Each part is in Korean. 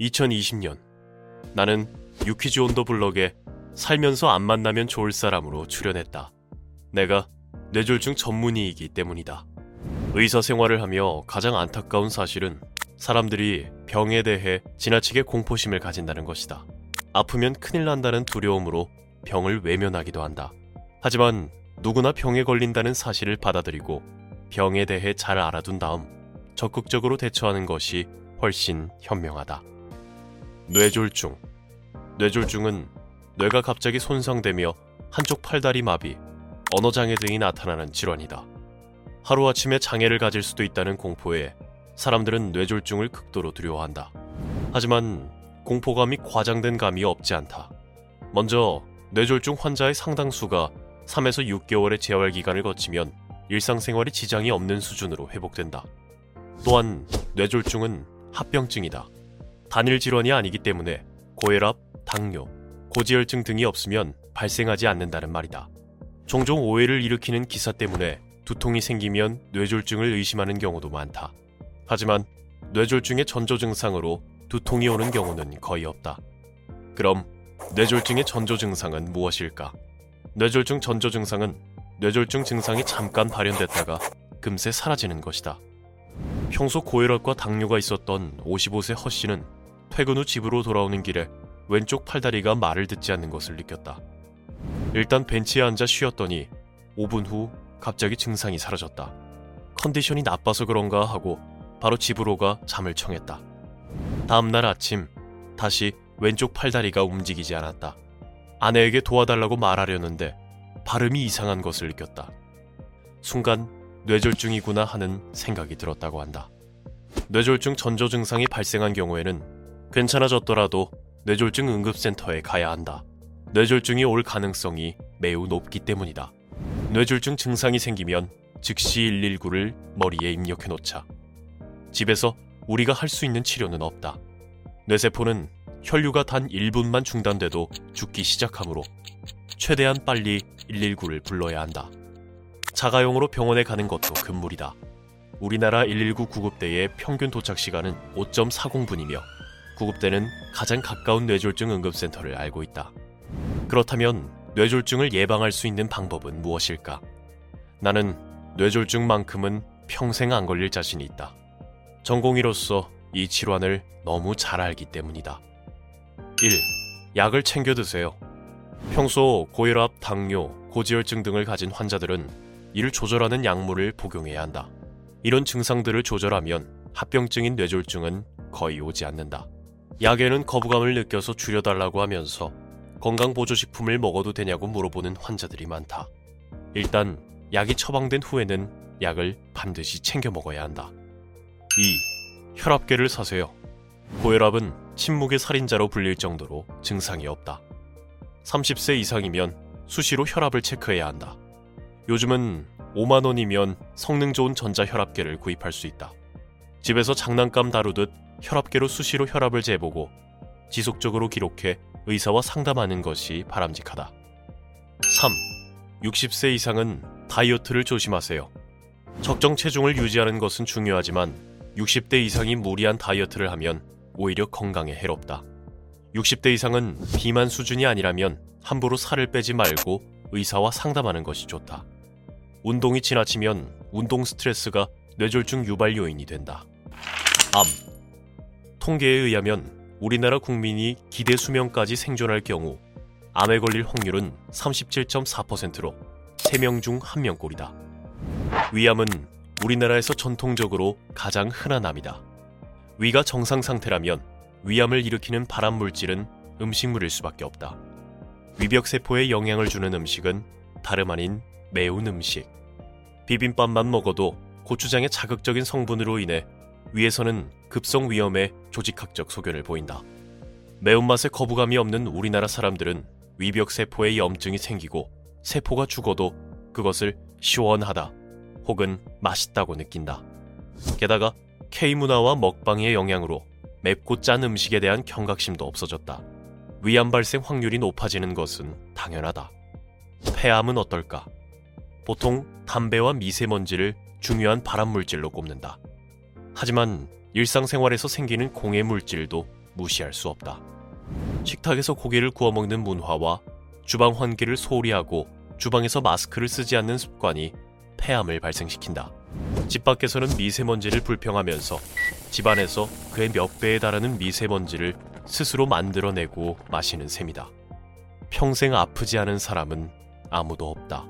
2020년 나는 유퀴즈 온더 블럭에 살면서 안 만나면 좋을 사람으로 출연했다. 내가 뇌졸중 전문의이기 때문이다. 의사 생활을 하며 가장 안타까운 사실은 사람들이 병에 대해 지나치게 공포심을 가진다는 것이다. 아프면 큰일 난다는 두려움으로 병을 외면하기도 한다. 하지만 누구나 병에 걸린다는 사실을 받아들이고 병에 대해 잘 알아둔 다음 적극적으로 대처하는 것이 훨씬 현명하다. 뇌졸중. 뇌졸중은 뇌가 갑자기 손상되며 한쪽 팔다리 마비, 언어장애 등이 나타나는 질환이다. 하루아침에 장애를 가질 수도 있다는 공포에 사람들은 뇌졸중을 극도로 두려워한다. 하지만 공포감이 과장된 감이 없지 않다. 먼저 뇌졸중 환자의 상당수가 3에서 6개월의 재활 기간을 거치면 일상생활에 지장이 없는 수준으로 회복된다. 또한 뇌졸중은 합병증이다. 단일 질환이 아니기 때문에 고혈압, 당뇨, 고지혈증 등이 없으면 발생하지 않는다는 말이다. 종종 오해를 일으키는 기사 때문에 두통이 생기면 뇌졸중을 의심하는 경우도 많다. 하지만 뇌졸중의 전조 증상으로 두통이 오는 경우는 거의 없다. 그럼 뇌졸중의 전조 증상은 무엇일까? 뇌졸중 전조 증상은 뇌졸중 증상이 잠깐 발현됐다가 금세 사라지는 것이다. 평소 고혈압과 당뇨가 있었던 55세 허 씨는 퇴근 후 집으로 돌아오는 길에 왼쪽 팔다리가 말을 듣지 않는 것을 느꼈다. 일단 벤치에 앉아 쉬었더니 5분 후 갑자기 증상이 사라졌다. 컨디션이 나빠서 그런가 하고 바로 집으로 가 잠을 청했다. 다음날 아침 다시 왼쪽 팔다리가 움직이지 않았다. 아내에게 도와달라고 말하려는데 발음이 이상한 것을 느꼈다. 순간 뇌졸중이구나 하는 생각이 들었다고 한다. 뇌졸중 전조 증상이 발생한 경우에는 괜찮아졌더라도 뇌졸중 응급센터에 가야 한다. 뇌졸중이 올 가능성이 매우 높기 때문이다. 뇌졸중 증상이 생기면 즉시 119를 머리에 입력해 놓자. 집에서 우리가 할 수 있는 치료는 없다. 뇌세포는 혈류가 단 1분만 중단돼도 죽기 시작하므로 최대한 빨리 119를 불러야 한다. 자가용으로 병원에 가는 것도 금물이다. 우리나라 119 구급대의 평균 도착 시간은 5.40분이며 구급대는 가장 가까운 뇌졸중 응급센터를 알고 있다. 그렇다면 뇌졸중을 예방할 수 있는 방법은 무엇일까? 나는 뇌졸중만큼은 평생 안 걸릴 자신이 있다. 전공의로서 이 질환을 너무 잘 알기 때문이다. 1. 약을 챙겨 드세요. 평소 고혈압, 당뇨, 고지혈증 등을 가진 환자들은 이를 조절하는 약물을 복용해야 한다. 이런 증상들을 조절하면 합병증인 뇌졸중은 거의 오지 않는다. 약에는 거부감을 느껴서 줄여달라고 하면서 건강보조식품을 먹어도 되냐고 물어보는 환자들이 많다. 일단 약이 처방된 후에는 약을 반드시 챙겨 먹어야 한다. 2. 혈압계를 사세요. 고혈압은 침묵의 살인자로 불릴 정도로 증상이 없다. 30세 이상이면 수시로 혈압을 체크해야 한다. 요즘은 5만 원이면 성능 좋은 전자혈압계를 구입할 수 있다. 집에서 장난감 다루듯 혈압계로 수시로 혈압을 재보고 지속적으로 기록해 의사와 상담하는 것이 바람직하다. 3. 60세 이상은 다이어트를 조심하세요. 적정 체중을 유지하는 것은 중요하지만 60대 이상이 무리한 다이어트를 하면 오히려 건강에 해롭다. 60대 이상은 비만 수준이 아니라면 함부로 살을 빼지 말고 의사와 상담하는 것이 좋다. 운동이 지나치면 운동 스트레스가 뇌졸중 유발 요인이 된다. 암. 통계에 의하면 우리나라 국민이 기대 수명까지 생존할 경우 암에 걸릴 확률은 37.4%로 3명 중 1명꼴이다. 위암은 우리나라에서 전통적으로 가장 흔한 암이다. 위가 정상 상태라면 위암을 일으키는 발암 물질은 음식물일 수밖에 없다. 위벽 세포에 영향을 주는 음식은 다름 아닌 매운 음식. 비빔밥만 먹어도 고추장의 자극적인 성분으로 인해 위에서는 급성 위험의 조직학적 소견을 보인다. 매운맛에 거부감이 없는 우리나라 사람들은 위벽 세포에 염증이 생기고 세포가 죽어도 그것을 시원하다 혹은 맛있다고 느낀다. 게다가 K문화와 먹방의 영향으로 맵고 짠 음식에 대한 경각심도 없어졌다. 위암 발생 확률이 높아지는 것은 당연하다. 폐암은 어떨까? 보통 담배와 미세먼지를 중요한 발암 물질로 꼽는다. 하지만 일상생활에서 생기는 공해 물질도 무시할 수 없다. 식탁에서 고기를 구워 먹는 문화와 주방 환기를 소홀히 하고 주방에서 마스크를 쓰지 않는 습관이 폐암을 발생시킨다. 집 밖에서는 미세먼지를 불평하면서 집 안에서 그의 몇 배에 달하는 미세먼지를 스스로 만들어내고 마시는 셈이다. 평생 아프지 않은 사람은 아무도 없다.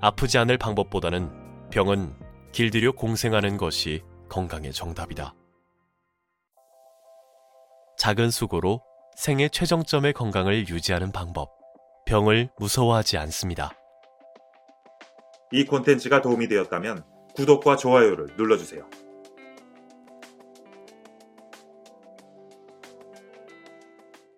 아프지 않을 방법보다는 병은 길들여 공생하는 것이 건강의 정답이다. 작은 수고로 생애 최정점의 건강을 유지하는 방법. 병을 무서워하지 않습니다. 이 콘텐츠가 도움이 되었다면 구독과 좋아요를 눌러주세요.